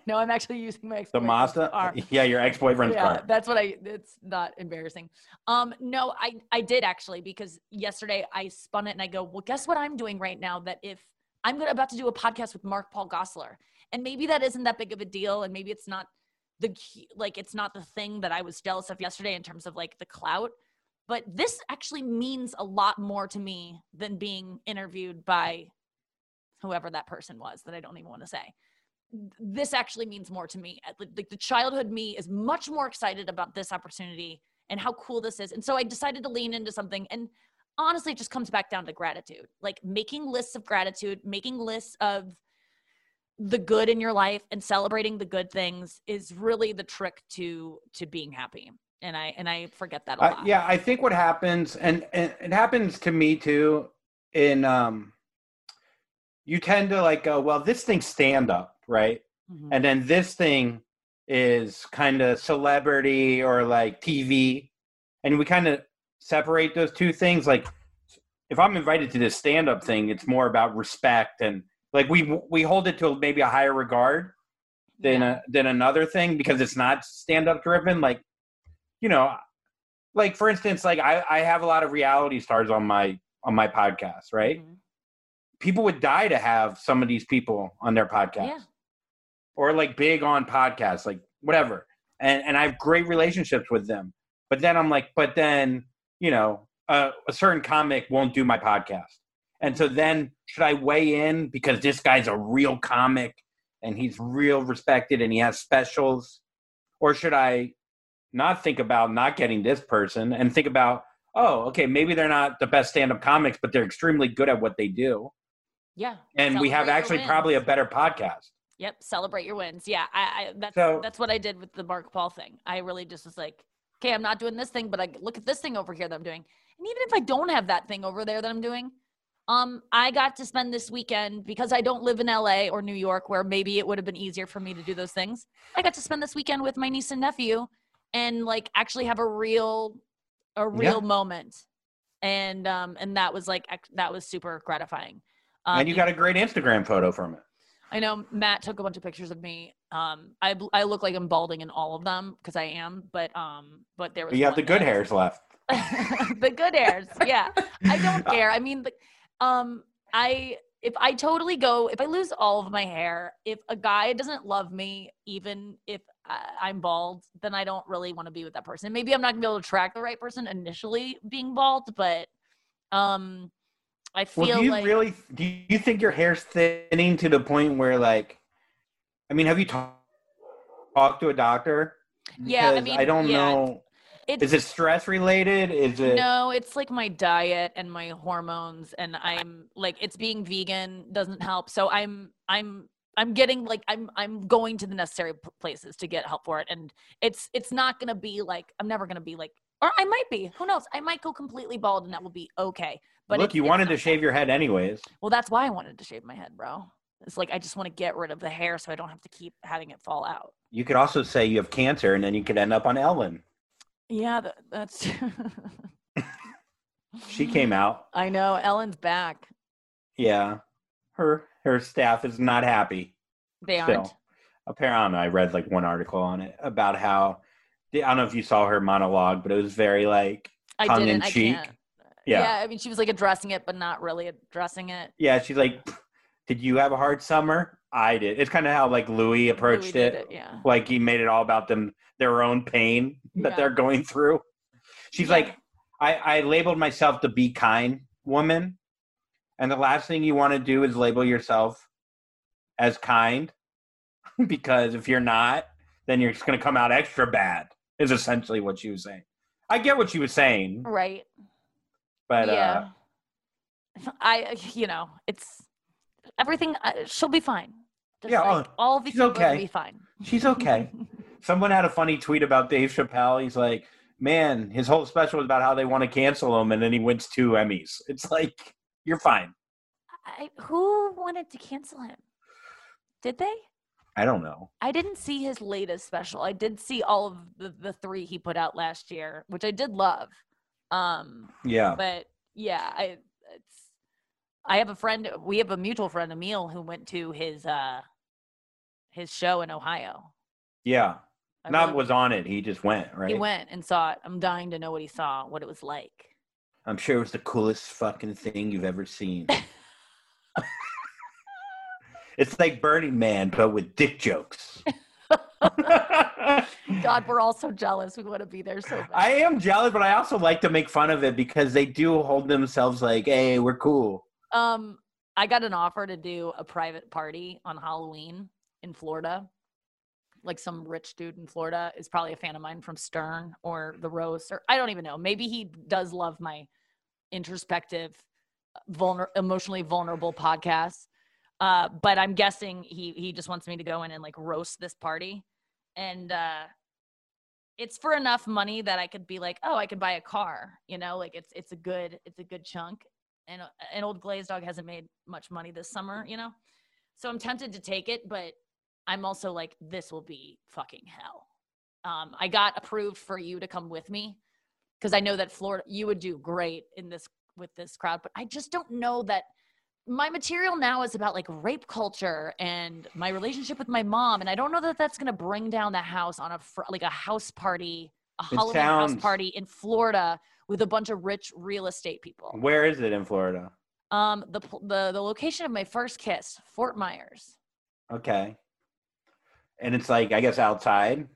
no, I'm actually using my The Mazda? car. Yeah, your ex-boyfriend's yeah, car. that's what I. It's not embarrassing. Um, no, I I did actually because yesterday I spun it and I go, well, guess what I'm doing right now? That if I'm gonna about to do a podcast with Mark Paul Gosselaar, and maybe that isn't that big of a deal, and maybe it's not the like it's not the thing that I was jealous of yesterday in terms of like the clout. But this actually means a lot more to me than being interviewed by whoever that person was that I don't even want to say this actually means more to me. Uh, Like the childhood me is much more excited about this opportunity and how cool this is. And so I decided to lean into something. And honestly, it just comes back down to gratitude. Like making lists of gratitude, making lists of the good in your life and celebrating the good things is really the trick to to being happy. And I and I forget that a Uh, lot. yeah, I think what happens, and, and it happens to me too, in um, you tend to like go, well, this thing's stand up, right? Mhm. And then this thing is kind of celebrity or like TV, and we kind of separate those two things. Like, if I'm invited to this stand up thing, it's more about respect and like we we hold it to maybe a higher regard than Yeah. a, than another thing because it's not stand up driven. Like, you know, like for instance, like I, I have a lot of reality stars on my on my podcast, right? Mhm. People would die to have some of these people on their podcast, Yeah. or like big on podcasts, like whatever. And and I have great relationships with them. But then I'm like, but then you know, uh, a certain comic won't do my podcast, and so then should I weigh in because this guy's a real comic and he's real respected and he has specials, or should I not think about not getting this person and think about oh okay maybe they're not the best stand-up comics but they're extremely good at what they do Yeah. and we have actually probably a better podcast Yep, celebrate your wins. Yeah, I, I that's So- that's what I did with the Mark Paul thing. I really just was like, okay, I'm not doing this thing, but I look at this thing over here that I'm doing. And even if I don't have that thing over there that I'm doing, um, I got to spend this weekend because I don't live in LA or New York, where maybe it would have been easier for me to do those things. I got to spend this weekend with my niece and nephew, and like actually have a real, a real moment, and um, and that was like that was super gratifying. Um, and you got a great instagram photo from it I know Matt took a bunch of pictures of me. Um, I I look like I'm balding in all of them because I am, but um, but there was but you have the good hairs left the good hairs. Yeah, I don't care. I mean, the- um, I if I totally go if I lose all of my hair, if a guy doesn't love me, even if I'm bald, then I don't really want to be with that person. Maybe I'm not gonna be able to attract the right person initially being bald, but um, I feel well do you like really do you think your hair's thinning to the point where like i mean have you talked talked to a doctor? Yeah, I mean, i don't yeah, know. It's is it stress related? Is it No, it's like my diet and my hormones and I'm like it's being vegan doesn't help. So I'm I'm I'm getting like I'm I'm going to the necessary places to get help for it. And it's it's not going to be like I'm never going to be like or I might be. Who knows? I might go completely bald and that will be okay. But look it's- you wanted to shave your head anyways Well, that's why I wanted to shave my head, bro. It's like I just want to get rid of the hair so I don't have to keep having it fall out. you could also say you have cancer and then you could end up on ellen Yeah, that, that's She came out. I know Ellen's back. Yeah, her her staff is not happy. They aren't. Apparently, I read like one article on it about how I don't know if you saw her monologue, but it was very like tongue in cheek. Yeah. yeah. I mean, she was like addressing it, but not really addressing it. yeah. She's like, "Did you have a hard summer? I did." It's kind of how like Louis approached Louis it. did Yeah. Like he made it all about them, their own pain that Yeah. they're going through. She's Yeah. like, I, I labeled myself the be kind woman. And the last thing you want to do is label yourself as kind because if you're not, then you're just going to come out extra bad, is essentially what she was saying. I get what she was saying, Right. but uh, yeah. I, you know, it's everything. Uh, she'll be fine. Just Yeah, like, all of these people will be fine. she's okay. Someone had a funny tweet about Dave Chappelle. He's like, man, his whole special was about how they want to cancel him, and then he wins two Emmys. It's like, you're fine. I, who wanted to cancel him? Did they? I don't know. I didn't see his latest special. I did see all of the, the three he put out last year, which I did love. Um, Yeah. but yeah, I it's I have a friend. We have a mutual friend, Emil, who went to his uh his show in Ohio. Yeah. I Not really- was on it. He just went, right? He went and saw it. I'm dying to know what he saw, what it was like. I'm sure it was the coolest fucking thing you've ever seen. it's like Burning Man, but with dick jokes. God, we're all so jealous. We want to be there so bad. I am jealous, but I also like to make fun of it because they do hold themselves like, hey, we're cool. Um, I got an offer to do a private party on Halloween in Florida. Like some rich dude in Florida is probably a fan of mine from Stern or The Roast, or I don't even know. Maybe he does love my introspective, vulner- emotionally vulnerable podcast. Uh, but I'm guessing he he just wants me to go in and like roast this party, and uh, it's for enough money that I could be like, oh, I could buy a car. You know, like it's it's a good it's a good chunk and uh, an old glazed dog hasn't made much money this summer, you know? So I'm tempted to take it, but I'm also like, this will be fucking hell. Um, I got approved for you to come with me because I know that Florida, you would do great in this with this crowd, but I just don't know that my material now is about like rape culture and my relationship with my mom, and I don't know that that's gonna bring down the house on a fr- like a house party, a It Halloween house party in Florida with a bunch of rich real estate people. Where is it in Florida? Um, the the the location of my first kiss, Fort Myers. Okay. And it's like, I guess outside.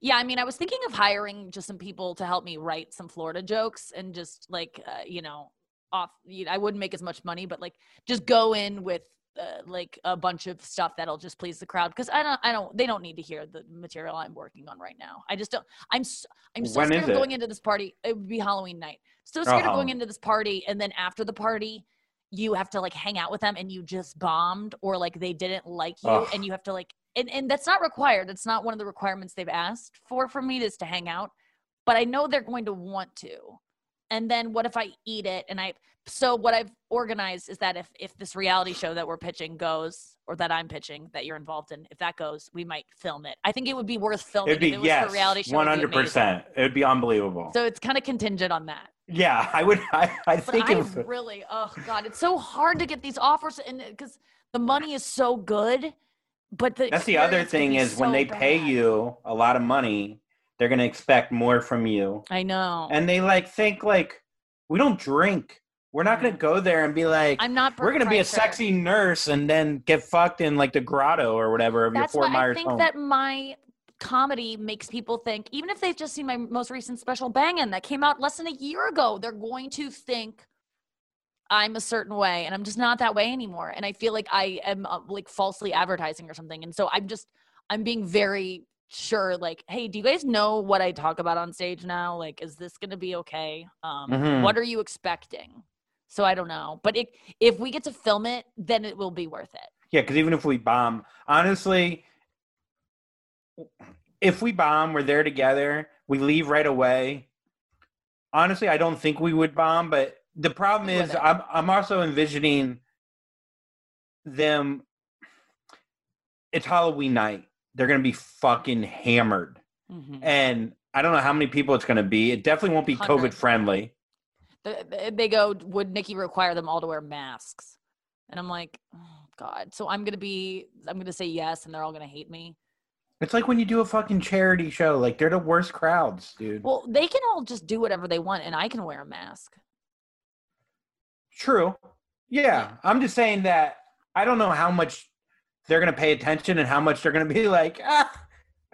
Yeah, I mean, I was thinking of hiring just some people to help me write some Florida jokes and just like uh, you know, off. You know, I wouldn't make as much money, but like just go in with uh, like a bunch of stuff that'll just please the crowd because I don't, I don't, they don't need to hear the material I'm working on right now. I just don't. I'm so, I'm so When scared of going into this party. It would be Halloween night. So scared of going into this party and then after the party. You have to like hang out with them and you just bombed or like they didn't like you and you have to like and, and that's not required. It's not one of the requirements they've asked for from me is to hang out. But I know they're going to want to. And then what if I eat it and I so what I've organized is that if if this reality show that we're pitching goes or that I'm pitching that you're involved in, if that goes, we might film it. I think it would be worth filming It'd be, if it was yes, reality show. one it'd be hundred amazing. percent. It would be unbelievable. So it's kind of contingent on that. yeah, I would. I, I But think I really, oh god, it's so hard to get these offers and uh, because the money is so good. But the that's the other thing is when so they pay you a lot of money, they're gonna expect more from you, I know. and they like think like we don't drink. We're not gonna go there and be like, I'm not. we're gonna be a sexy nurse and then get fucked in like the grotto or whatever of That's your Fort why I think home. that my comedy makes people think, even if they've just seen my most recent special Bangin' that came out less than a year ago, they're going to think I'm a certain way, and I'm just not that way anymore. And I feel like I am uh, like falsely advertising or something. And so I'm just I'm being very sure, like, hey, do you guys know what I talk about on stage now? Like, is this gonna be okay? Um, Mhm. What are you expecting? So I don't know, but it, if we get to film it, then it will be worth it. Yeah, because even if we bomb, honestly, if we bomb, we're there together, we leave right away. Honestly, I don't think we would bomb, but the problem We is wouldn't. I'm I'm also envisioning them it's Halloween night. They're gonna be fucking hammered. Mhm. And I don't know how many people it's gonna be. It definitely won't be COVID friendly. The- the- They go, would Nikki require them all to wear masks? And I'm like, oh God. So I'm gonna be, I'm gonna say yes, and they're all gonna hate me. It's like when you do a fucking charity show. Like they're the worst crowds, dude. Well, they can all just do whatever they want, and I can wear a mask. True. Yeah, I'm just saying that I don't know how much they're gonna pay attention and how much they're gonna be like, ah,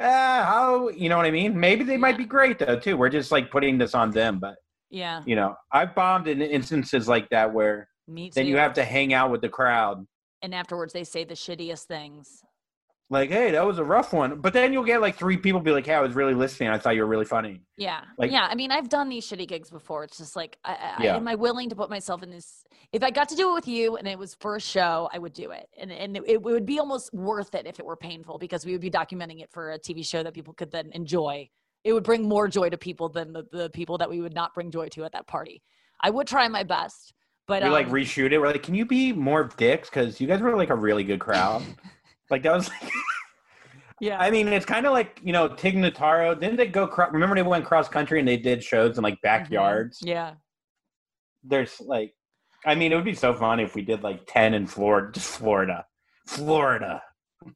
ah, how you know what I mean? Maybe they might be great though too. We're just like putting this on them, but Yeah, you know, I've bombed in instances like that where then you have to hang out with the crowd. and afterwards they say the shittiest things. Like, hey, that was a rough one. But then you'll get like three people be like, Hey, I was really listening. I thought you were really funny. Yeah, Like- yeah. I mean, I've done these shitty gigs before. It's just like, I, I, Yeah. am I willing to put myself in this? If I got to do it with you and it was for a show, I would do it, and and it, it would be almost worth it if it were painful because we would be documenting it for a TV show that people could then enjoy. It would bring more joy to people than the, the people that we would not bring joy to at that party. I would try my best, but we like um, reshoot it. We're like, Can you be more dicks? Because you guys were like a really good crowd. like that was like yeah, I mean, it's kind of like you know Tig Notaro. Didn't they go? Cro- remember they went cross country and they did shows in like backyards. Mm-hmm. yeah. There's like, I mean, it would be so funny if we did like ten in Florida, just Florida, Florida.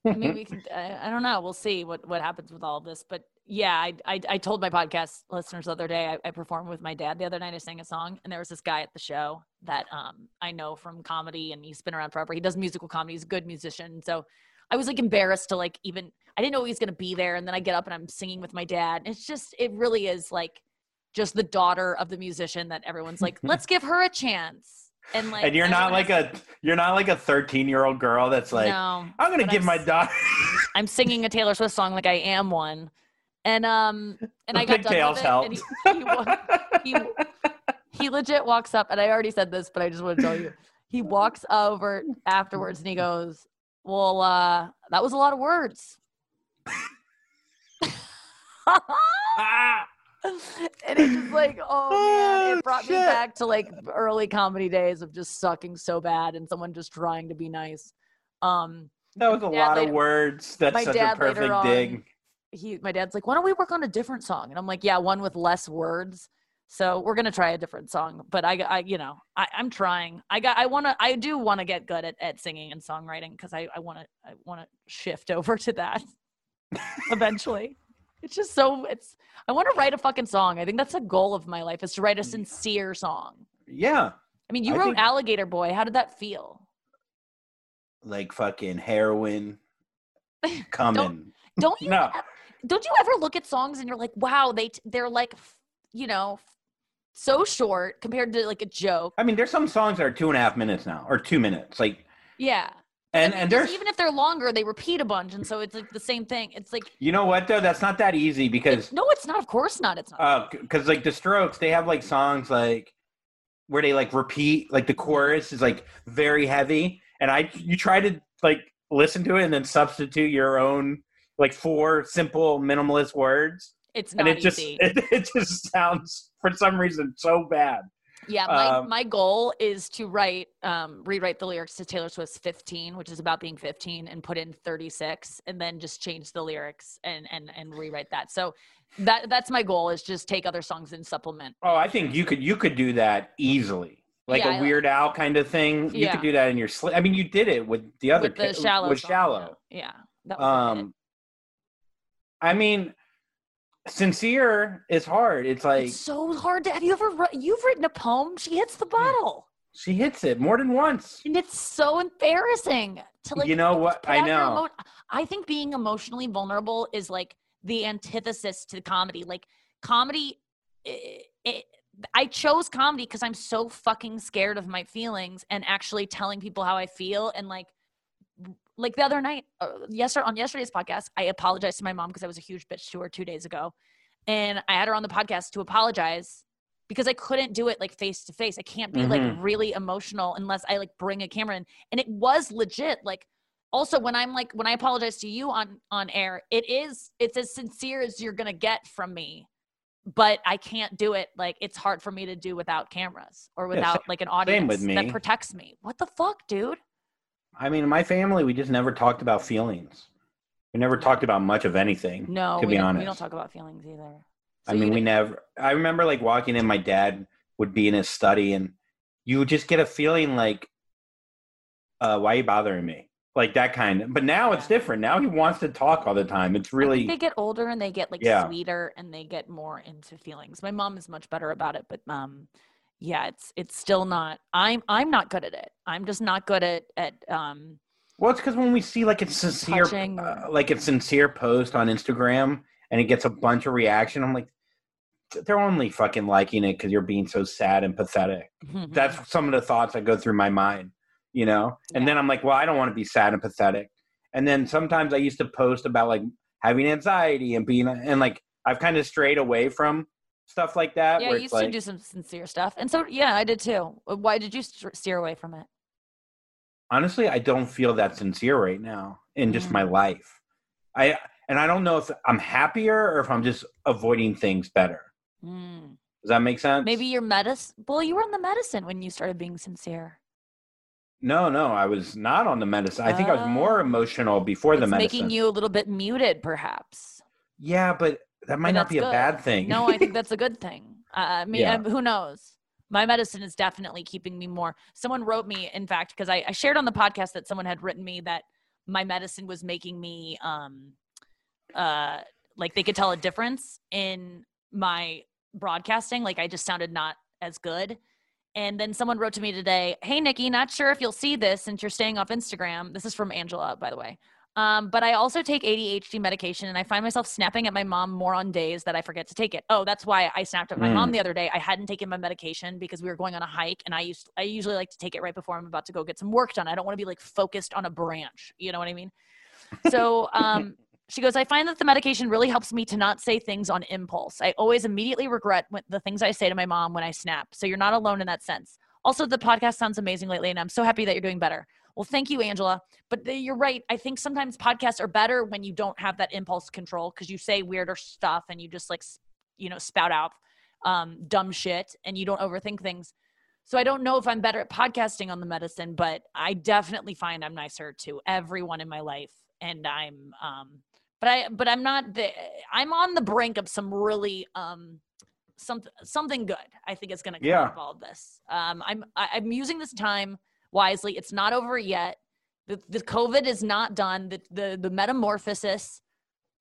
I mean, we can. I, I don't know. We'll see what what happens with all of this. But yeah, I I, I told my podcast listeners the other day. I, I performed with my dad the other night. I sang a song, and there was this guy at the show that um I know from comedy, and he's been around forever. He does musical comedy. He's a good musician. So I was like embarrassed to like even. I didn't know he was gonna be there, and then I get up and I'm singing with my dad. It's just it really is like just the daughter of the musician that everyone's like, let's give her a chance. And like, and you're not like a you're not like a 13 year old girl that's like, no. I'm gonna give I'm my daughter. I'm singing a Taylor Swift song like I am one. And um and The I got done with it, and he, he, he, he legit walks up and I already said this, but I just want to tell you. He walks over afterwards and he goes, Well, uh, that was a lot of words. And it's just like, oh man, Oh, it brought me back to like early comedy days of just sucking so bad and someone just trying to be nice. Um, that was a lot later- of words. That's my such a perfect on- dig. he my dad's like why don't we work on a different song and i'm like yeah one with less words so we're gonna try a different song but i, I you know I, i'm trying. I got i want to i do want to get good at, at singing and songwriting because i i want to i want to shift over to that eventually. It's just so it's i want to write a fucking song. I think that's a goal of my life is to write a oh, sincere song. Yeah, i mean you I wrote think- alligator boy. How did that feel? Like fucking heroin coming. don't you No. ev- don't you ever look at songs and you're like wow they they're like you know so short compared to like a joke. I mean, there's some songs that are two and a half minutes now, or two minutes. Like, yeah. and I mean, and there's even if they're longer they repeat a bunch and so it's like the same thing. It's like You know what though? That's not that easy because no it's not. Of course not. It's not. Uh because like the Strokes, they have like songs like where they like repeat like the chorus is like very heavy, and I you try to like listen to it and then substitute your own like four simple minimalist words, it's not and it just easy it, it just sounds for some reason so bad. yeah my, um, my goal is to write um rewrite the lyrics to taylor swift's 15 which is about being 15 and put in 36 and then just change the lyrics and and and rewrite that so that that's my goal is just take other songs and supplement Oh, I think you could you could do that easily. Like Yeah, a like- Weird Al kind of thing. You Yeah. could do that in your sleep. I mean, you did it with the other with the ki- shallow with song, shallow. Yeah, yeah that was Um, I mean, sincere is hard. It's like it's so hard to have you ever you've written a poem she hits the bottle she hits it more than once. and it's so embarrassing to like You know what? I know. emo- i think being emotionally vulnerable is like the antithesis to comedy like comedy it, it, i chose comedy because i'm so fucking scared of my feelings and actually telling people how i feel and like like the other night uh, yesterday on yesterday's podcast i apologized to my mom because i was a huge bitch to her two days ago. And i had her on the podcast to apologize because i couldn't do it like face to face i can't be like Mhm. really emotional unless i like bring a camera in. And it was legit like also when i'm like when i apologize to you on on air it is it's as sincere as you're gonna get from me. But i can't do it like it's hard for me to do without cameras or Yeah, without like an audience that protects me. What the fuck dude I mean, in my family, we just never talked about feelings. We never talked about much of anything. no To we, be don't, we don't talk about feelings either I mean, we never. I remember like walking in, my dad would be in his study, and you would just get a feeling like, uh, "Why are you bothering me?" Like that kind. Of, but now it's different. Now he wants to talk all the time. It's I really think they get older and they get like Yeah. sweeter and they get more into feelings. My mom is much better about it, but um, yeah, it's it's still not. I'm I'm not good at it. I'm just not good at at um. Well, it's because when we see like a sincere, uh, like a sincere post on Instagram, and it gets a bunch of reaction, I'm like, they're only fucking liking it because you're being so sad and pathetic. That's some of the thoughts that go through my mind, you know. And Yeah. then I'm like, well, I don't want to be sad and pathetic. And then sometimes I used to post about like having anxiety and being, and like I've kind of strayed away from stuff like that. yeah, you it's used to do some sincere stuff, and so yeah, I did too. Why did you steer away from it? honestly i don't feel that sincere right now in just my Mm. life i and i don't know if i'm happier or if i'm just avoiding things better Mm. does that make sense Maybe your medicine. Well, you were on the medicine when you started being sincere. no no i was not on the medicine i think i was more Oh. emotional before the medicine making you a little bit muted, perhaps. yeah but that might not be a bad thing No, I think that's a good thing. Uh, I mean, Yeah. who knows? My medicine is definitely keeping me more. Someone wrote me, in fact, because I, I shared on the podcast that someone had written me that my medicine was making me, um, uh, like they could tell a difference in my broadcasting. Like I just sounded not as good. And then someone wrote to me today, Hey, Nikki, not sure if you'll see this since you're staying off Instagram. This is from Angela, by the way. Um, but I also take ADHD medication and I find myself snapping at my mom more on days that I forget to take it. Oh, that's why I snapped at my mom Mm. the other day. I hadn't taken my medication because we were going on a hike and I used I usually like to take it right before I'm about to go get some work done. I don't want to be like focused on a branch. You know what I mean? So um she goes, I find that the medication really helps me to not say things on impulse. I always immediately regret when, the things I say to my mom when I snap. So you're not alone in that sense. Also, the podcast sounds amazing lately, and I'm so happy that you're doing better. Well, thank you, Angela. But the- you're right. I think sometimes podcasts are better when you don't have that impulse control because you say weirder stuff and you just like, you know, spout out um, dumb shit and you don't overthink things. So I don't know if I'm better at podcasting on the medicine, but I definitely find I'm nicer to everyone in my life, and I'm, um, but I, but I'm not the, I'm on the brink of some really, um, something, something good. I think is going to come Yeah. out of all of this. Um, I'm, I, I'm using this time wisely. It's not over yet. The, the COVID is not done. The, the, the metamorphosis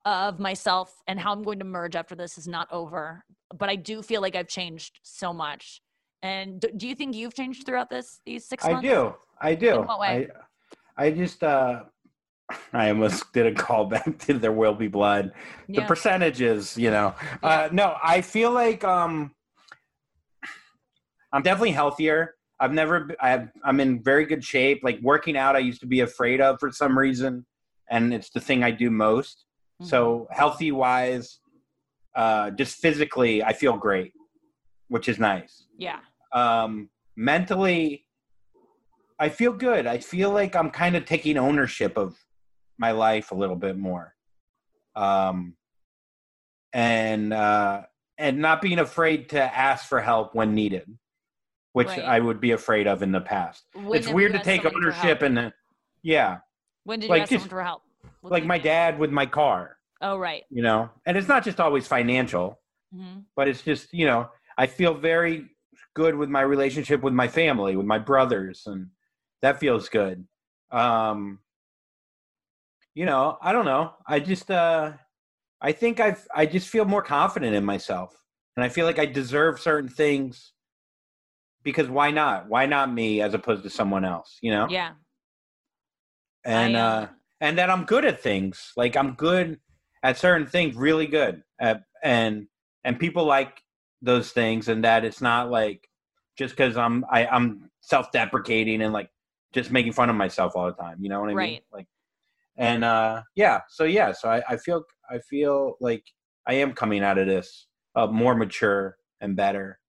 of myself and how I'm going to merge after this is not over. But I do feel like I've changed so much. And do, do you think you've changed throughout this these six months? i do i do In what way? i i just uh I almost did a callback to there will be blood. The percentages, you know. Uh, no, I feel like um, I'm definitely healthier. I've never, I have, I'm in very good shape. Like working out, I used to be afraid of for some reason, and it's the thing I do most. Mhm. So healthy wise, uh, just physically, I feel great, which is nice. yeah. Um, mentally, I feel good. I feel like I'm kind of taking ownership of my life a little bit more, um, and uh, and not being afraid to ask for help when needed, which Right. I would be afraid of in the past. When it's weird to take ownership and then, yeah, when did like you ask just- someone for help? What like my dad with my car, Oh right. you know, and it's not just always financial. hmm but it's just you know i feel very good with my relationship with my family with my brothers and that feels good um you know i don't know i just uh i think i've i just feel more confident in myself and i feel like i deserve certain things because why not why not me as opposed to someone else you know Yeah. and I, uh, and that I'm good at things. Like I'm good at certain things, really good. At, and and people like those things, and that it's not like just because I'm I, I'm self-deprecating and like just making fun of myself all the time. You know what I mean? Right. Like, and uh, yeah. So yeah. So I, I feel I feel like I am coming out of this uh, more mature and better.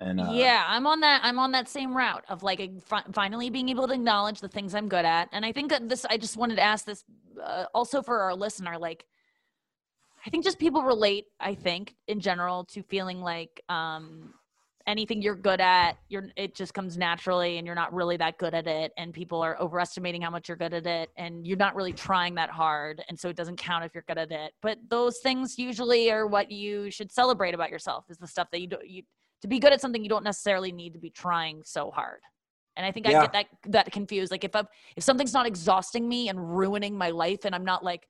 And uh, yeah, I'm on that. I'm on that same route of like finally being able to acknowledge the things I'm good at. And I think that this. I just wanted to ask this uh, also for our listener. Like, I think just people relate. I think in general to feeling like um, anything you're good at, you're it just comes naturally, and you're not really that good at it. And people are overestimating how much you're good at it, and you're not really trying that hard, and so it doesn't count if you're good at it. But those things usually are what you should celebrate about yourself. Is the stuff that you do you to be good at something you don't necessarily need to be trying so hard. And I think I get that that confused. Like if I'm, if something's not exhausting me and ruining my life, and I'm not like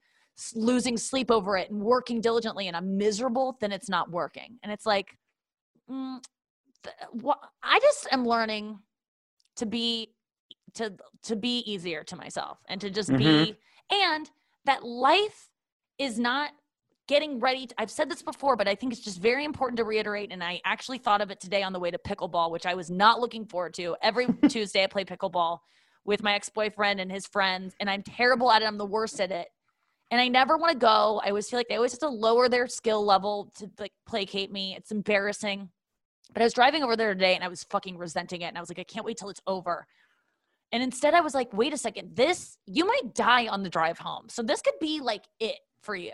losing sleep over it and working diligently, and I'm miserable, then it's not working. And it's like, mm, th- what I just am learning to be to to be easier to myself and to just be and that life is not getting ready to, I've said this before but I think it's just very important to reiterate and I actually thought of it today on the way to pickleball which I was not looking forward to every Tuesday I play pickleball with my ex-boyfriend and his friends and I'm terrible at it I'm the worst at it and I never want to go I always feel like they always have to lower their skill level to like placate me it's embarrassing but I was driving over there today and I was fucking resenting it. And I was like, I can't wait till it's over. And instead, I was like, wait a second, this, you might die on the drive home. So this could be like it for you.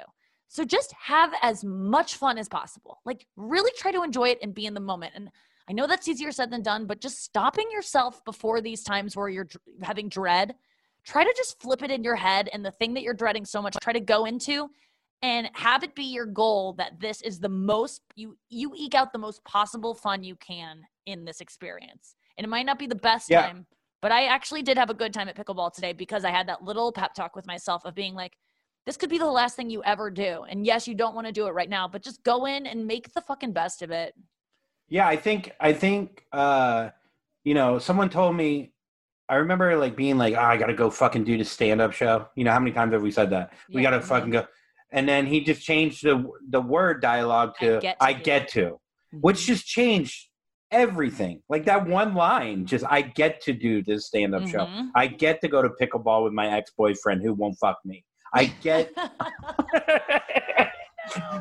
So just have as much fun as possible. Like, really try to enjoy it and be in the moment. And I know that's easier said than done, but just stopping yourself before these times where you're having dread, try to just flip it in your head. And the thing that you're dreading so much, try to go into and have it be your goal that this is the most you you eke out the most possible fun you can in this experience and it might not be the best Yeah. time but i actually did have a good time at pickleball today because i had that little pep talk with myself of being like this could be the last thing you ever do and yes you don't want to do it right now but just go in and make the fucking best of it Yeah, I think I think uh you know, someone told me I remember like being like, oh, I gotta go fucking do the stand up show. You know, how many times have we said that? We gotta mhm. fucking go. And then he just changed the the word dialogue I to get to I get to, which just changed everything. Like that one line, just I get to do this stand up show. Mhm. I get to go to pickleball with my ex boyfriend who won't fuck me. I get,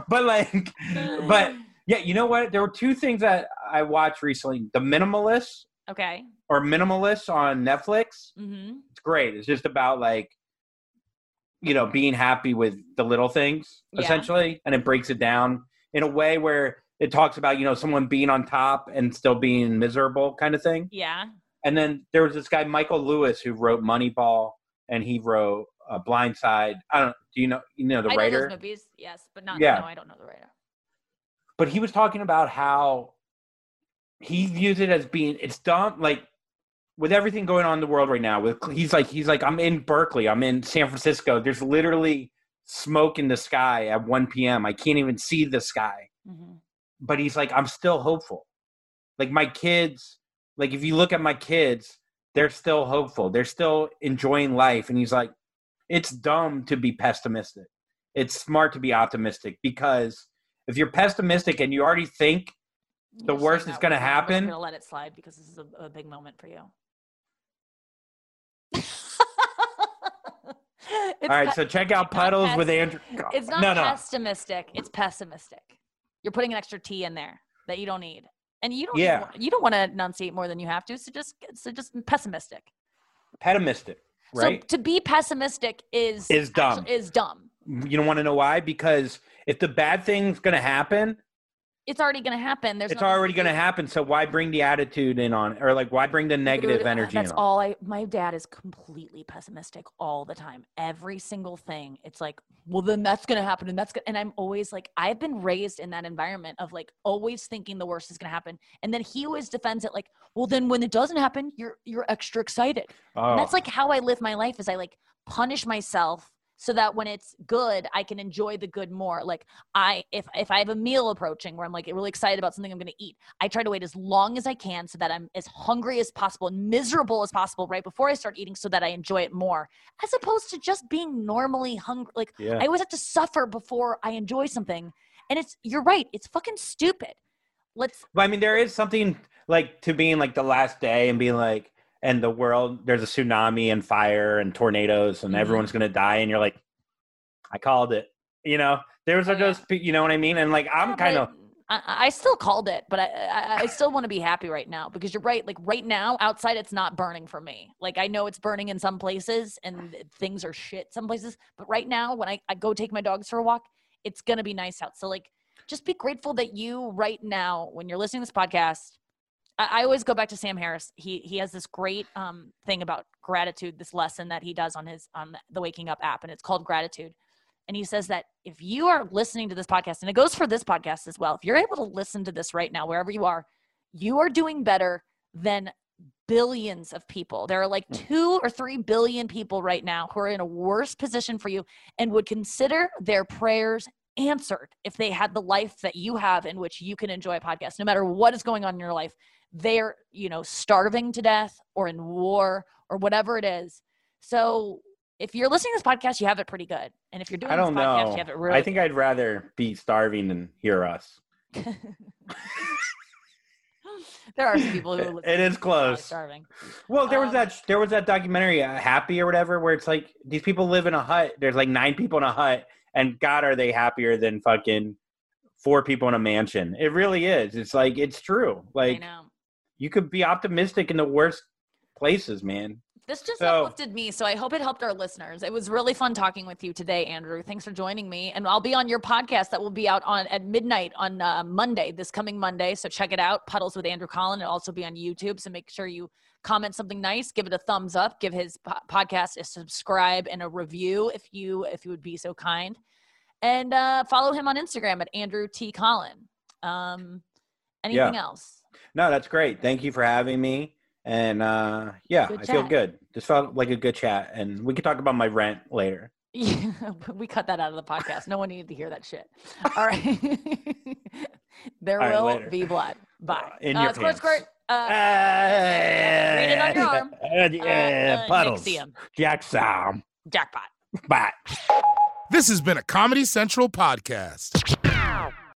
but like, but yeah, you know what? There were two things that I watched recently: The Minimalist okay or Minimalist on Netflix. hmm It's great. It's just about like, you know, being happy with the little things Yeah. essentially, and it breaks it down in a way where it talks about you know someone being on top and still being miserable kind of thing. yeah And then there was this guy Michael Lewis who wrote Moneyball, and he wrote uh, Blindside. I don't. Do you know? You know the i know writer? those movies yes but not Yeah. no i don't know the writer but he was talking about how he views it as being it's dumb like with everything going on in the world right now with he's like he's like i'm in berkeley i'm in san francisco there's literally smoke in the sky at 1 p.m i can't even see the sky hmm but he's like i'm still hopeful like my kids like if you look at my kids they're still hopeful they're still enjoying life and he's like it's dumb to be pessimistic it's smart to be optimistic because if you're pessimistic and you already think The You're worst is gonna happen, I'm gonna let it slide because this is a, a big moment for you. All right pe- so check out puddles with pes- andrew it's not no no pessimistic. It's pessimistic. You're putting an extra T in there that you don't need, and you don't. Yeah. you don't want to enunciate more than you have to. So just, so just pessimistic. pessimistic right So to be pessimistic is Is dumb. actu- Is dumb. you don't want to know why because if the bad thing's going to happen It's already going to happen. There's it's already going to happen so why bring the attitude in on or like why bring the negative Dude, energy That's in on? all I. My dad is completely pessimistic all the time. Every single thing. It's like, well, then that's gonna happen, and that's gonna. And I'm always like, I've been raised in that environment of like always thinking the worst is gonna happen, and then he always defends it like, well, then when it doesn't happen, you're you're extra excited. oh. And that's like how I live my life. Is I like punish myself so that when it's good, I can enjoy the good more. Like I, if if I have a meal approaching where I'm like really excited about something I'm going to eat, I try to wait as long as I can so that I'm as hungry as possible and miserable as possible right before I start eating, so that I enjoy it more, as opposed to just being normally hungry. Like yeah I always have to suffer before I enjoy something, and it's you're right. It's fucking stupid. Let's But I mean, there is something like to being like the last day and being like, and the world, there's a tsunami and fire and tornadoes and Mhm. everyone's going to die. And you're like, I called it. You know, there's Oh, are those, pe- you know what I mean? And like, I'm Yeah, kind of, I, I still called it, but I, I, I still want to be happy right now because you're right. Like right now, outside, it's not burning for me. Like I know it's burning in some places and things are shit some places, but right now, when I, I go take my dogs for a walk, it's gonna be nice out. So like, just be grateful that you right now, when you're listening to this podcast, I, I always go back to Sam Harris. He he has this great um thing about gratitude, this lesson that he does on his on the Waking Up app, and it's called gratitude. And he says that if you are listening to this podcast, and it goes for this podcast as well, if you're able to listen to this right now, wherever you are, you are doing better than billions of people. There are like Mm. two or three billion people right now who are in a worse position for you and would consider their prayers answered if they had the life that you have in which you can enjoy a podcast no matter what is going on in your life they're you know starving to death or in war or whatever it is so if you're listening to this podcast you have it pretty good and if you're doing I don't this podcast know. you have it really I think I'd rather be starving than hear us. there are some people who It- listen it is close. starving Well, there was Um, that there was that documentary, uh, Happy or whatever, where it's like these people live in a hut. There's like nine people in a hut, and God, are they happier than fucking four people in a mansion? It really is. It's like it's true. Like know you could be optimistic in the worst places, man. This just So- uplifted me, so I hope it helped our listeners. It was really fun talking with you today, Andrew. Thanks for joining me, and I'll be on your podcast that will be out on at midnight on uh, Monday, this coming Monday. So check it out, Puddles with Andrew Collin. It'll also be on YouTube. So make sure you comment something nice, give it a thumbs up, give his po- podcast a subscribe and a review if you if you would be so kind, and uh, follow him on Instagram at Andrew T Collin. Um, anything else? No, that's great. Thank you for having me. And uh yeah, Good I feel good. Just felt like a good chat, and we could talk about my rent later. Yeah, we cut that out of the podcast. No one needed to hear that shit. All right. there All will be blood. Bye. Uh, in uh, your squirt, pants. squirt. Uh, Read it on your arm. yeah, uh, puddles. Nixium. Jack Jackpot. Bye. This has been a Comedy Central podcast.